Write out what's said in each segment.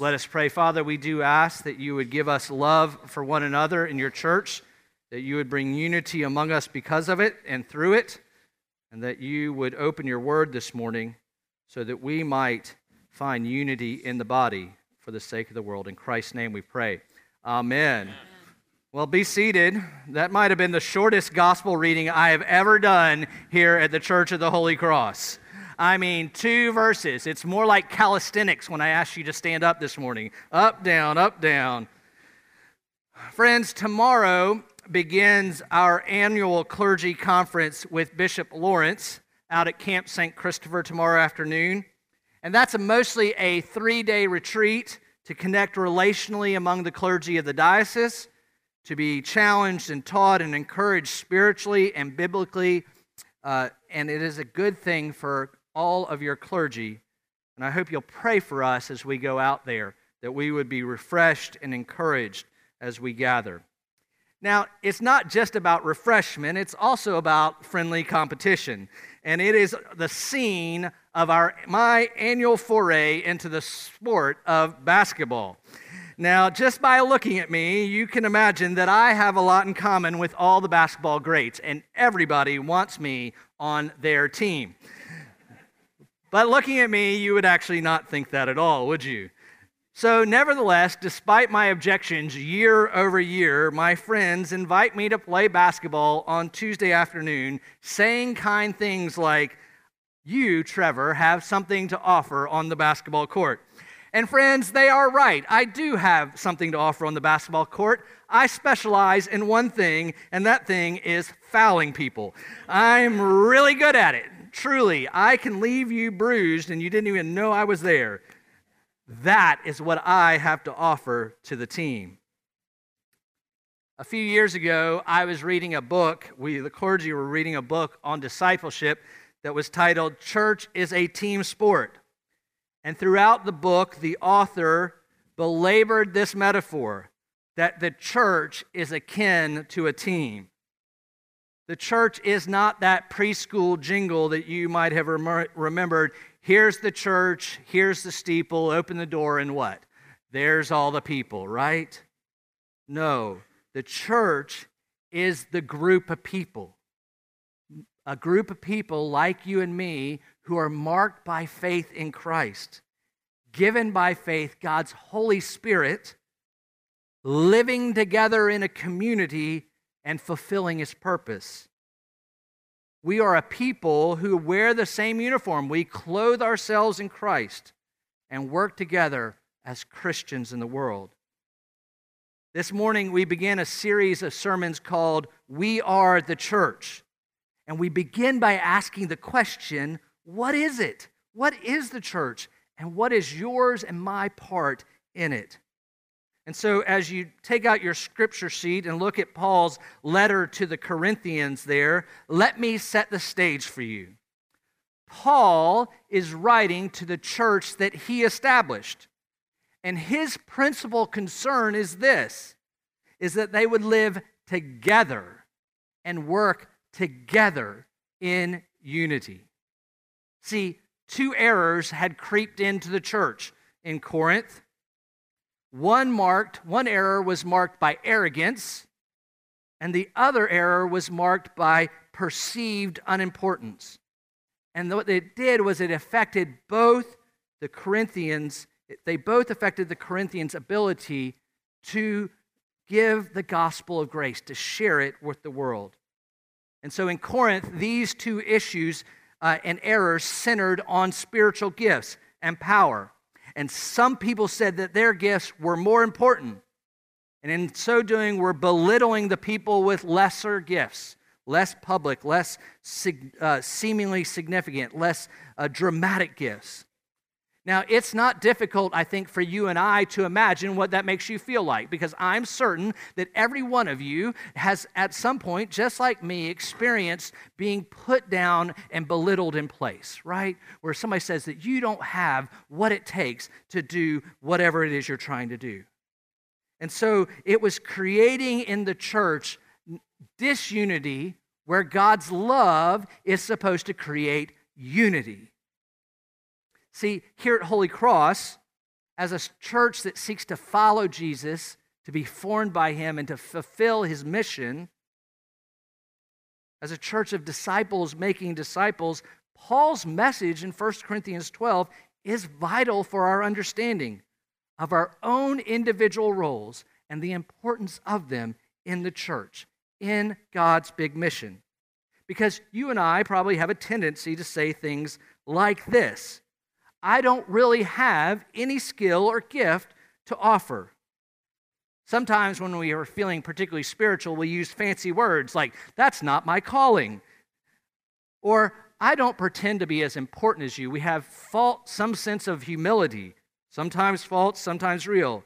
Let us pray. Father, we do ask that you would give us love for one another in your church, that you would bring unity among us because of it and through it, and that you would open your word this morning so that we might find unity in the body for the sake of the world. In Christ's name we pray. Amen. Well, be seated. That might have been the shortest gospel reading I have ever done here at the Church of the Holy Cross. I mean, two verses. It's more like calisthenics when I asked you to stand up this morning up, down, up, down. Friends, tomorrow begins our annual clergy conference with Bishop Lawrence out at Camp St. Christopher tomorrow afternoon. And that's a mostly a three day retreat to connect relationally among the clergy of the diocese, to be challenged and taught and encouraged spiritually and biblically. Uh, and it is a good thing for all of your clergy. And I hope you'll pray for us as we go out there, that we would be refreshed and encouraged as we gather. Now, it's not just about refreshment, it's also about friendly competition. And it is the scene of our, my annual foray into the sport of basketball. Now, just by looking at me, you can imagine that I have a lot in common with all the basketball greats, and everybody wants me on their team. But looking at me, you would actually not think that at all, would you? So, nevertheless, despite my objections year over year, my friends invite me to play basketball on Tuesday afternoon, saying kind things like, You, Trevor, have something to offer on the basketball court. And friends, they are right. I do have something to offer on the basketball court. I specialize in one thing, and that thing is fouling people. I'm really good at it. Truly, I can leave you bruised and you didn't even know I was there. That is what I have to offer to the team. A few years ago, I was reading a book. We, the clergy, were reading a book on discipleship that was titled Church is a Team Sport. And throughout the book, the author belabored this metaphor that the church is akin to a team. The church is not that preschool jingle that you might have rem- remembered. Here's the church, here's the steeple, open the door, and what? There's all the people, right? No, the church is the group of people. A group of people like you and me who are marked by faith in Christ, given by faith God's Holy Spirit, living together in a community and fulfilling his purpose. We are a people who wear the same uniform. We clothe ourselves in Christ and work together as Christians in the world. This morning, we begin a series of sermons called We Are the Church. And we begin by asking the question what is it? What is the church? And what is yours and my part in it? And so, as you take out your scripture sheet and look at Paul's letter to the Corinthians there, let me set the stage for you. Paul is writing to the church that he established. And his principal concern is this is that they would live together and work together in unity. See, two errors had creeped into the church in Corinth one marked, one error was marked by arrogance, and the other error was marked by perceived unimportance. And what it did was it affected both the Corinthians, they both affected the Corinthians' ability to give the gospel of grace, to share it with the world. And so in Corinth, these two issues uh, and errors centered on spiritual gifts and power. And some people said that their gifts were more important. And in so doing, we're belittling the people with lesser gifts, less public, less uh, seemingly significant, less uh, dramatic gifts. Now, it's not difficult, I think, for you and I to imagine what that makes you feel like, because I'm certain that every one of you has, at some point, just like me, experienced being put down and belittled in place, right? Where somebody says that you don't have what it takes to do whatever it is you're trying to do. And so it was creating in the church disunity where God's love is supposed to create unity. See, here at Holy Cross, as a church that seeks to follow Jesus, to be formed by him, and to fulfill his mission, as a church of disciples making disciples, Paul's message in 1 Corinthians 12 is vital for our understanding of our own individual roles and the importance of them in the church, in God's big mission. Because you and I probably have a tendency to say things like this I don't really have any skill or gift to offer. Sometimes when we are feeling particularly spiritual, we use fancy words like, that's not my calling. Or, I don't pretend to be as important as you. We have fault, some sense of humility, sometimes false, sometimes real.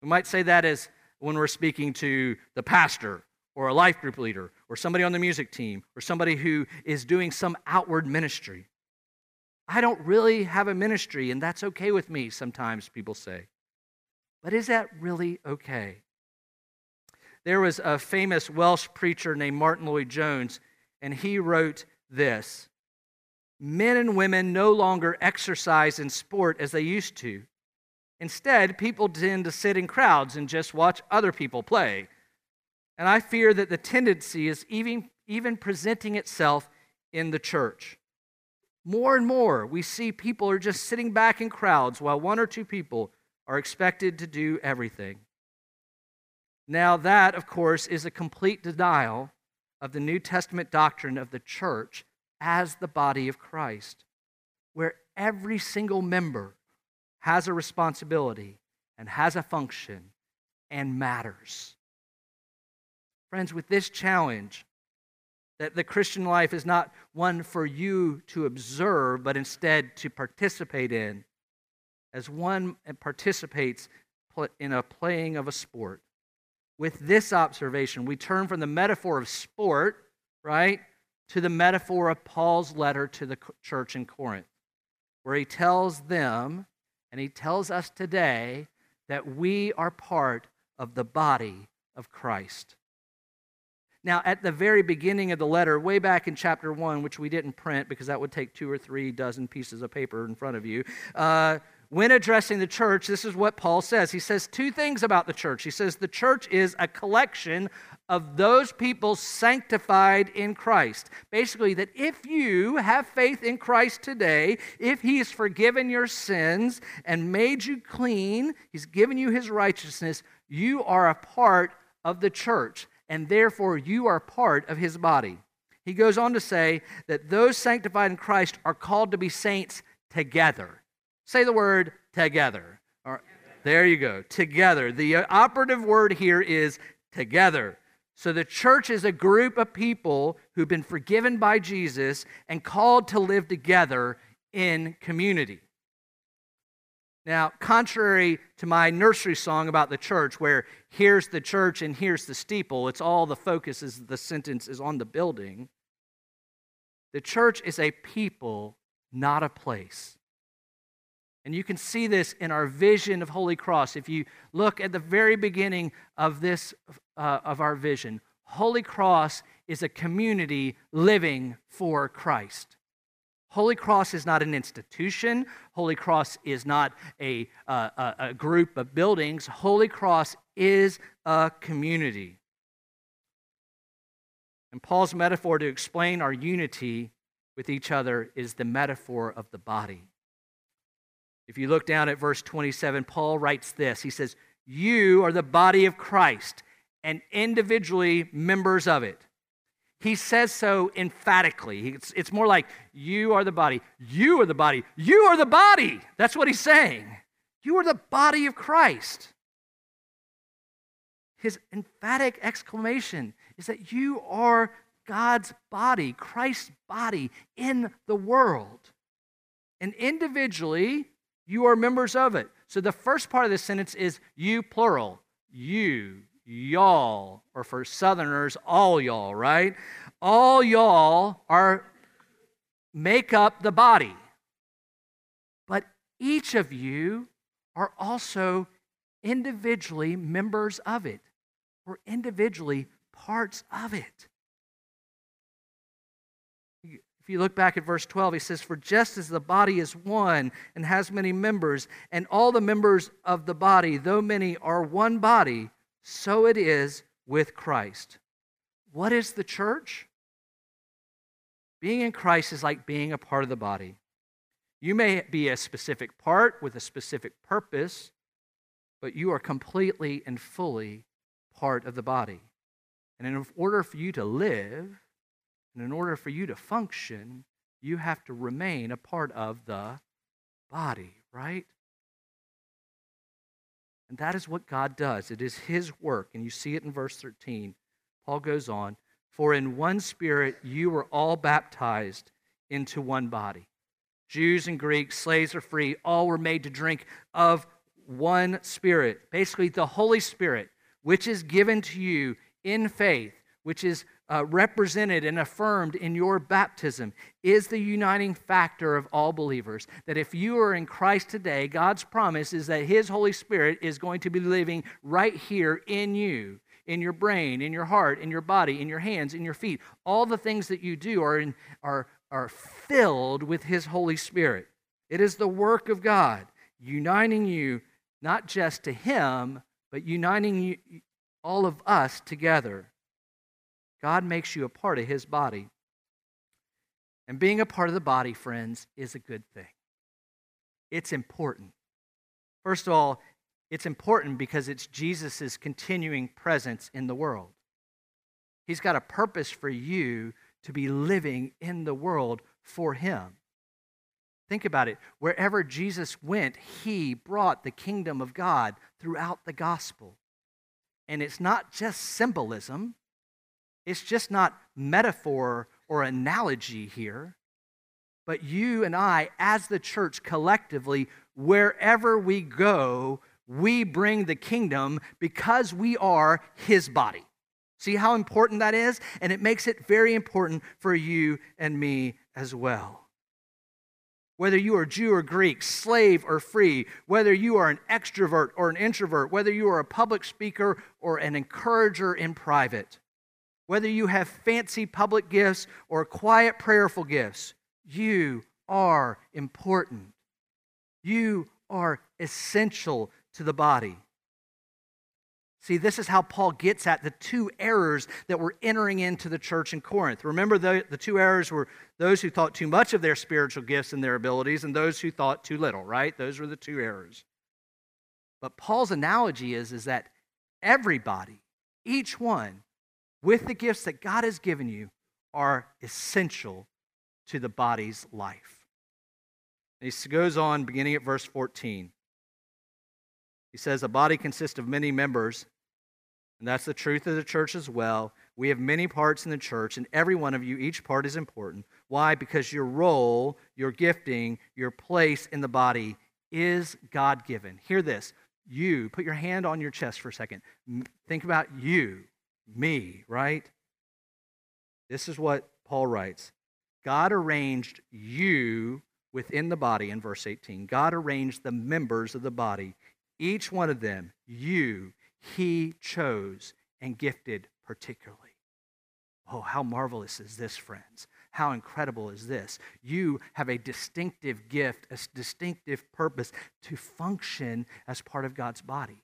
We might say that as when we're speaking to the pastor or a life group leader or somebody on the music team or somebody who is doing some outward ministry. I don't really have a ministry, and that's okay with me, sometimes people say. But is that really okay? There was a famous Welsh preacher named Martyn Lloyd-Jones, and he wrote this Men and women no longer exercise in sport as they used to. Instead, people tend to sit in crowds and just watch other people play. And I fear that the tendency is even, even presenting itself in the church. More and more, we see people are just sitting back in crowds while one or two people are expected to do everything. Now, that, of course, is a complete denial of the New Testament doctrine of the church as the body of Christ, where every single member has a responsibility and has a function and matters. Friends, with this challenge, that the Christian life is not one for you to observe, but instead to participate in, as one participates in a playing of a sport. With this observation, we turn from the metaphor of sport, right, to the metaphor of Paul's letter to the church in Corinth, where he tells them and he tells us today that we are part of the body of Christ. Now, at the very beginning of the letter, way back in chapter 1, which we didn't print because that would take two or three dozen pieces of paper in front of you, uh, when addressing the church, this is what Paul says. He says two things about the church. He says the church is a collection of those people sanctified in Christ. Basically, that if you have faith in Christ today, if He has forgiven your sins and made you clean, He's given you His righteousness, you are a part of the church, and therefore you are part of His body. He goes on to say that those sanctified in Christ are called to be saints together. Say the word together. there you go. Together. The operative word here is together. So the church is a group of people who've been forgiven by Jesus and called to live together in community. Now, contrary to my nursery song about the church, where here's the church and here's the steeple, it's all the focus is the sentence is on the building. The church is a people, not a place. And you can see this in our vision of Holy Cross. If you look at the very beginning of this, uh, of our vision, Holy Cross is a community living for Christ. Holy Cross is not an institution. Holy Cross is not a, uh, a, group of buildings. Holy Cross is a community. And Paul's metaphor to explain our unity with each other is the metaphor of the body. If you look down at verse 27, Paul writes this He says, You are the body of Christ and individually members of it. He says so emphatically. It's, it's more like, You are the body. You are the body. You are the body. That's what he's saying. You are the body of Christ. His emphatic exclamation is that you are God's body, Christ's body in the world. And individually, you are members of it. So the first part of the sentence is you, plural. You, y'all, or for Southerners, all y'all, right? All y'all are make up the body. But each of you are also individually members of it, or individually parts of it. If you look back at verse 12, he says, For just as the body is one and has many members, and all the members of the body, though many, are one body, so it is with Christ. What is the church? Being in Christ is like being a part of the body. You may be a specific part with a specific purpose, but you are completely and fully part of the body. And in order for you to live, and in order for you to function, you have to remain a part of the body, right? And that is what God does. It is His work. And you see it in verse 13. Paul goes on For in one spirit you were all baptized into one body. Jews and Greeks, slaves or free, all were made to drink of one spirit. Basically, the Holy Spirit, which is given to you in faith, which is uh, represented and affirmed in your baptism is the uniting factor of all believers. That if you are in Christ today, God's promise is that His Holy Spirit is going to be living right here in you, in your brain, in your heart, in your body, in your hands, in your feet. All the things that you do are, in, are, are filled with His Holy Spirit. It is the work of God uniting you not just to Him, but uniting you, all of us together. God makes you a part of his body. And being a part of the body, friends, is a good thing. It's important. First of all, it's important because it's Jesus' continuing presence in the world. He's got a purpose for you to be living in the world for him. Think about it. Wherever Jesus went, he brought the kingdom of God throughout the gospel. And it's not just symbolism, it's just not metaphor or analogy here, but you and I, as the church collectively, wherever we go, we bring the kingdom because we are his body. See how important that is? And it makes it very important for you and me as well. Whether you are Jew or Greek, slave or free, whether you are an extrovert or an introvert, whether you are a public speaker or an encourager in private, whether you have fancy public gifts or quiet prayerful gifts, you are important. You are essential to the body. See, this is how Paul gets at the two errors that were entering into the church in Corinth. Remember, the, the two errors were those who thought too much of their spiritual gifts and their abilities, and those who thought too little, right? Those were the two errors. But Paul's analogy is, is that everybody, each one, with the gifts that God has given you are essential to the body's life. And he goes on, beginning at verse 14. He says, A body consists of many members, and that's the truth of the church as well. We have many parts in the church, and every one of you, each part is important. Why? Because your role, your gifting, your place in the body is God given. Hear this. You, put your hand on your chest for a second. Think about you me, right? This is what Paul writes God arranged you within the body in verse 18. God arranged the members of the body, each one of them, you, he chose and gifted particularly. Oh, how marvelous is this, friends? How incredible is this? You have a distinctive gift, a distinctive purpose to function as part of God's body.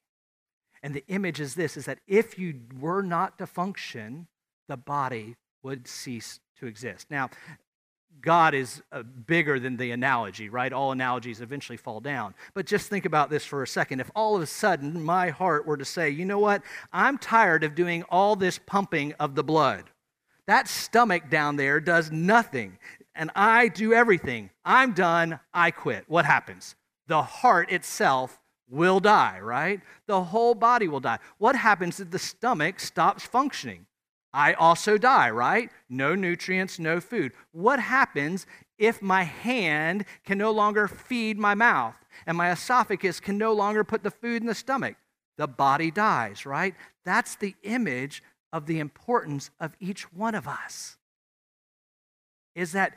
And the image is this is that if you were not to function, the body would cease to exist. Now, God is uh, bigger than the analogy, right? All analogies eventually fall down. But just think about this for a second. If all of a sudden my heart were to say, you know what? I'm tired of doing all this pumping of the blood. That stomach down there does nothing, and I do everything. I'm done. I quit. What happens? The heart itself will die, right? The whole body will die. What happens if the stomach stops functioning? I also die, right? No nutrients, no food. What happens if my hand can no longer feed my mouth and my esophagus can no longer put the food in the stomach? The body dies, right? That's the image of the importance of each one of us. Is that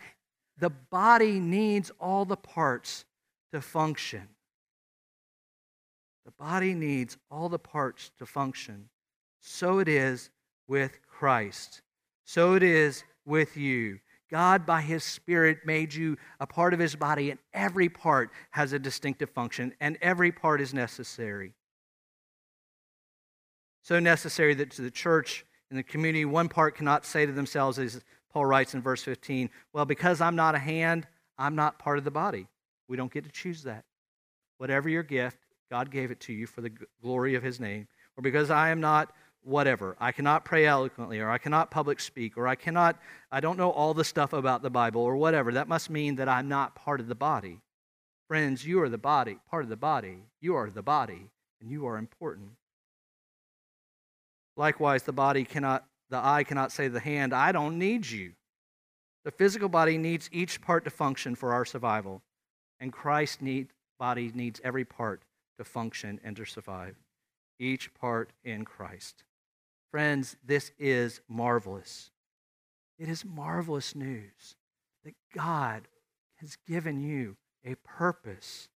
the body needs all the parts to function. The body needs all the parts to function. So it is with Christ. So it is with you. God, by His Spirit, made you a part of His body, and every part has a distinctive function, and every part is necessary. So necessary that to the church and the community, one part cannot say to themselves, as Paul writes in verse 15, Well, because I'm not a hand, I'm not part of the body. We don't get to choose that. Whatever your gift, God gave it to you for the glory of His name. Or because I am not whatever. I cannot pray eloquently, or I cannot public speak, or I cannot, I don't know all the stuff about the Bible, or whatever. That must mean that I'm not part of the body. Friends, you are the body, part of the body. You are the body, and you are important. Likewise, the body cannot, the eye cannot say to the hand, I don't need you. The physical body needs each part to function for our survival, and Christ's need, body needs every part to function and to survive. Each part in Christ. Friends, this is marvelous. It is marvelous news that God has given you a purpose.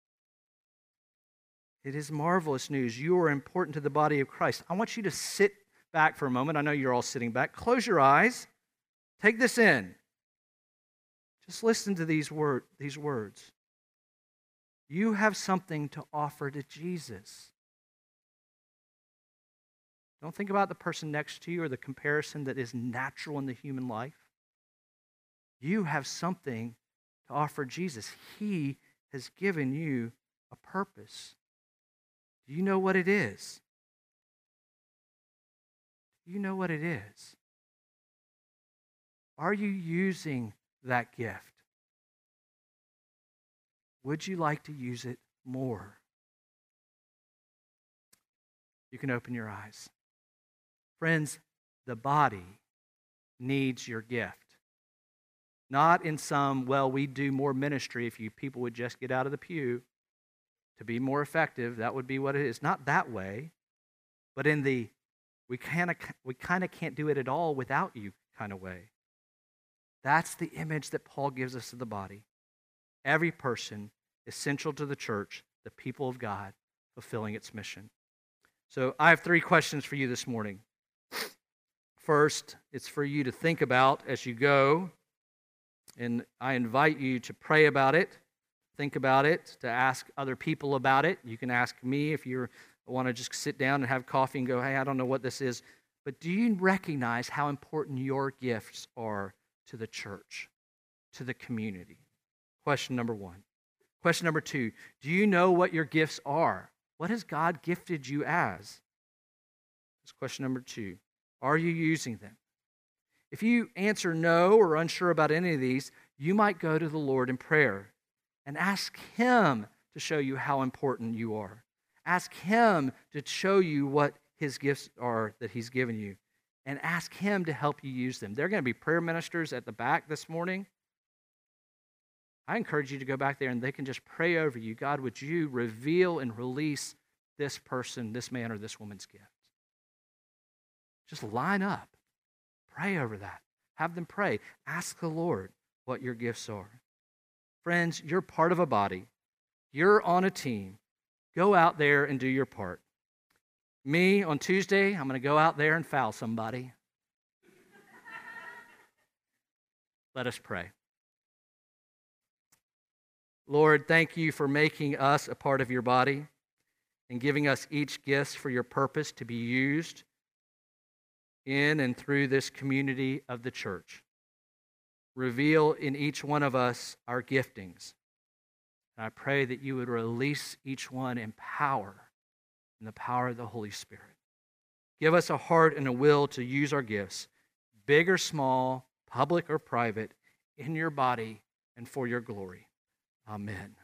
It is marvelous news. You are important to the body of Christ. I want you to sit back for a moment. I know you're all sitting back. Close your eyes. Take this in. Just listen to these, word, these words. You have something to offer to Jesus. Don't think about the person next to you or the comparison that is natural in the human life. You have something to offer Jesus. He has given you a purpose. Do you know what it is? Do you know what it is? Are you using that gift? Would you like to use it more? You can open your eyes. Friends, the body needs your gift. Not in some, well, we'd do more ministry if you people would just get out of the pew to be more effective. That would be what it is. Not that way, but in the we kind of we kind of can't do it at all without you kind of way. That's the image that Paul gives us of the body. Every person essential to the church, the people of God, fulfilling its mission. So I have three questions for you this morning. First, it's for you to think about as you go, and I invite you to pray about it, think about it, to ask other people about it. You can ask me if you want to just sit down and have coffee and go, hey, I don't know what this is. But do you recognize how important your gifts are to the church, to the community? Question number one. Question number two Do you know what your gifts are? What has God gifted you as? That's question number two. Are you using them? If you answer no or unsure about any of these, you might go to the Lord in prayer and ask Him to show you how important you are. Ask Him to show you what His gifts are that He's given you, and ask Him to help you use them. There are going to be prayer ministers at the back this morning. I encourage you to go back there and they can just pray over you. God, would you reveal and release this person, this man, or this woman's gift? Just line up. Pray over that. Have them pray. Ask the Lord what your gifts are. Friends, you're part of a body, you're on a team. Go out there and do your part. Me, on Tuesday, I'm going to go out there and foul somebody. Let us pray. Lord, thank you for making us a part of your body and giving us each gifts for your purpose to be used in and through this community of the church. Reveal in each one of us our giftings. And I pray that you would release each one in power, in the power of the Holy Spirit. Give us a heart and a will to use our gifts, big or small, public or private, in your body and for your glory. Amen.